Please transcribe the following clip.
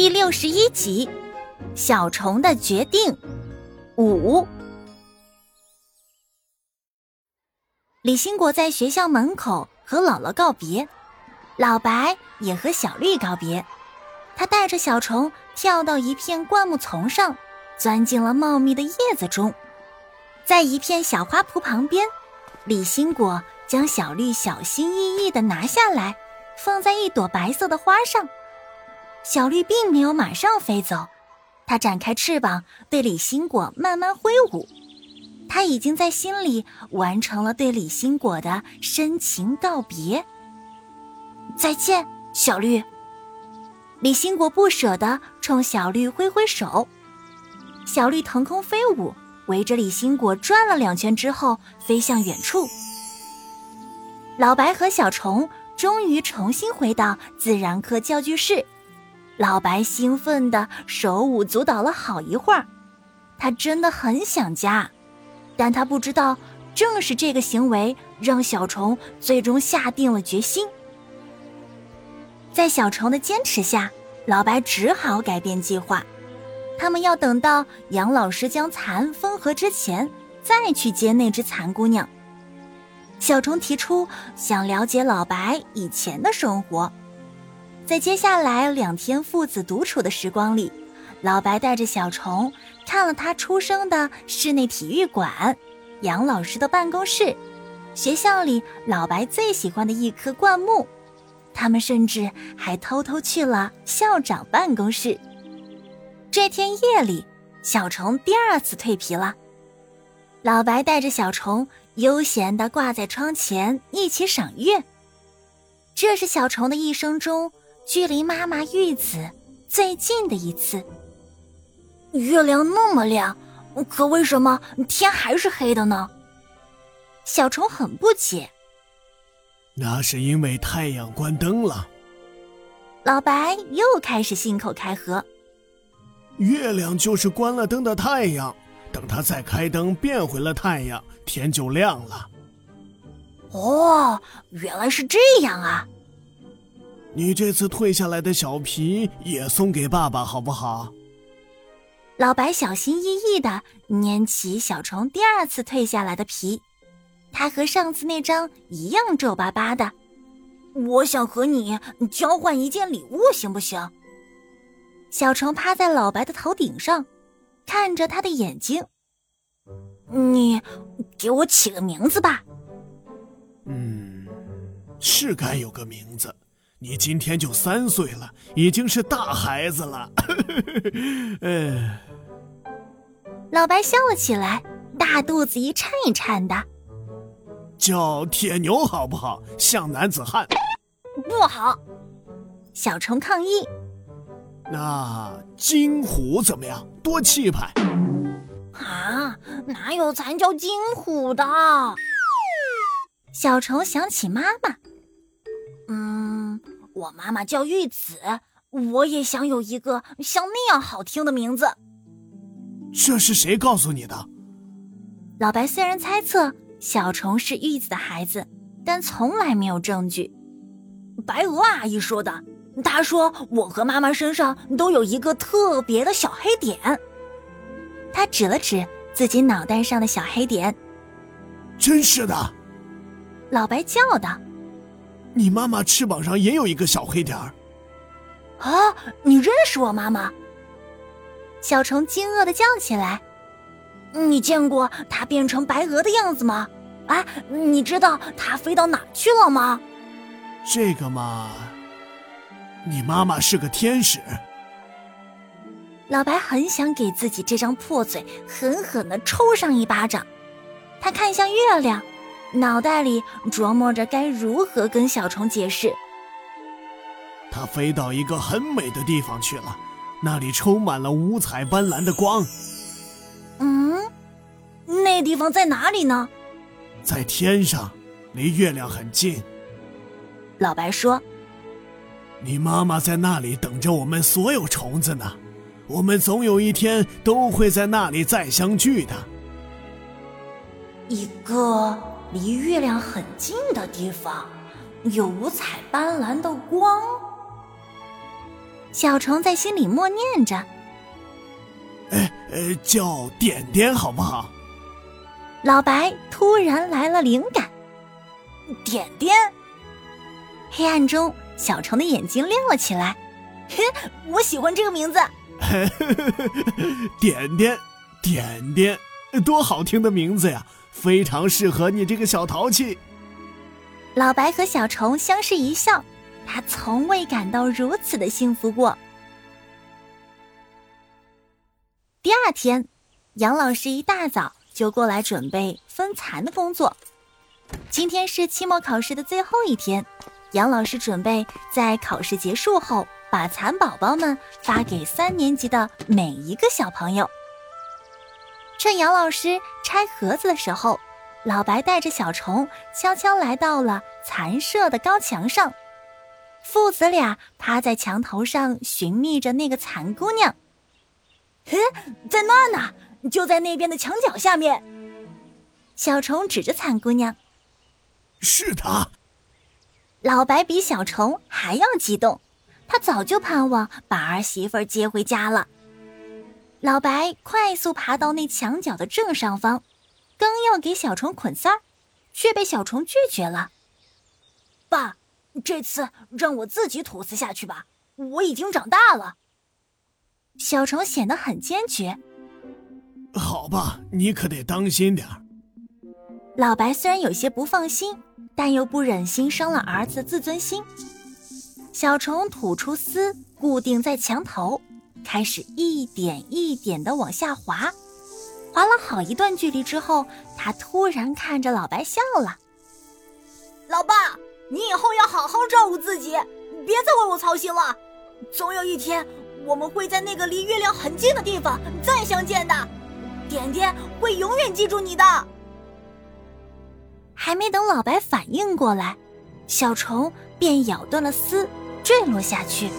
第六十一集，小虫的决定五。李兴国在学校门口和姥姥告别，老白也和小绿告别。他带着小虫跳到一片灌木丛上，钻进了茂密的叶子中。在一片小花圃旁边，李兴国将小绿小心翼翼地拿下来，放在一朵白色的花上。小绿并没有马上飞走，它展开翅膀，对李兴果慢慢挥舞。它已经在心里完成了对李兴果的深情告别。再见，小绿。李兴果不舍得冲小绿挥挥手。小绿腾空飞舞，围着李兴果转了两圈之后，飞向远处。老白和小虫终于重新回到自然课教具室。老白兴奋的手舞足蹈了好一会儿，他真的很想家，但他不知道，正是这个行为让小虫最终下定了决心。在小虫的坚持下，老白只好改变计划，他们要等到杨老师将蚕封合之前再去接那只蚕姑娘。小虫提出想了解老白以前的生活。在接下来两天父子独处的时光里，老白带着小虫看了他出生的室内体育馆、杨老师的办公室、学校里老白最喜欢的一棵灌木。他们甚至还偷偷去了校长办公室。这天夜里，小虫第二次蜕皮了。老白带着小虫悠闲地挂在窗前，一起赏月。这是小虫的一生中。距离妈妈玉子最近的一次。月亮那么亮，可为什么天还是黑的呢？小虫很不解。那是因为太阳关灯了。老白又开始信口开河。月亮就是关了灯的太阳，等它再开灯变回了太阳，天就亮了。哦，原来是这样啊。你这次退下来的小皮也送给爸爸好不好？老白小心翼翼的捏起小虫第二次退下来的皮，它和上次那张一样皱巴巴的。我想和你交换一件礼物，行不行？小虫趴在老白的头顶上，看着他的眼睛。你给我起个名字吧。嗯，是该有个名字。你今天就三岁了，已经是大孩子了。嗯，老白笑了起来，大肚子一颤一颤的。叫铁牛好不好？像男子汉。不好，小虫抗议。那金虎怎么样？多气派。啊，哪有咱叫金虎的？小虫想起妈妈。嗯，我妈妈叫玉子，我也想有一个像那样好听的名字。这是谁告诉你的？老白虽然猜测小虫是玉子的孩子，但从来没有证据。白鹅阿姨说的，她说我和妈妈身上都有一个特别的小黑点。他指了指自己脑袋上的小黑点。真是的，老白叫道。你妈妈翅膀上也有一个小黑点儿。啊，你认识我妈妈？小虫惊愕的叫起来。你见过它变成白鹅的样子吗？啊，你知道它飞到哪去了吗？这个嘛，你妈妈是个天使。老白很想给自己这张破嘴狠狠的抽上一巴掌。他看向月亮。脑袋里琢磨着该如何跟小虫解释。它飞到一个很美的地方去了，那里充满了五彩斑斓的光。嗯，那地方在哪里呢？在天上，离月亮很近。老白说：“你妈妈在那里等着我们所有虫子呢，我们总有一天都会在那里再相聚的。”一个。离月亮很近的地方，有五彩斑斓的光。小虫在心里默念着：“哎，呃，叫点点好不好？”老白突然来了灵感：“点点。”黑暗中，小虫的眼睛亮了起来。嘿，我喜欢这个名字。点点，点点，多好听的名字呀！非常适合你这个小淘气。老白和小虫相视一笑，他从未感到如此的幸福过。第二天，杨老师一大早就过来准备分蚕的工作。今天是期末考试的最后一天，杨老师准备在考试结束后。把蚕宝宝们发给三年级的每一个小朋友。趁杨老师拆盒子的时候，老白带着小虫悄悄来到了蚕舍的高墙上。父子俩趴在墙头上寻觅着那个蚕姑娘。嘿，在那呢，就在那边的墙角下面。小虫指着蚕姑娘：“是她。”老白比小虫还要激动。他早就盼望把儿媳妇接回家了。老白快速爬到那墙角的正上方，刚要给小虫捆丝儿，却被小虫拒绝了。爸，这次让我自己吐丝下去吧，我已经长大了。小虫显得很坚决。好吧，你可得当心点儿。老白虽然有些不放心，但又不忍心伤了儿子的自尊心。小虫吐出丝，固定在墙头，开始一点一点的往下滑。滑了好一段距离之后，他突然看着老白笑了：“老爸，你以后要好好照顾自己，别再为我操心了。总有一天，我们会在那个离月亮很近的地方再相见的。点点会永远记住你的。”还没等老白反应过来，小虫便咬断了丝。坠落下去。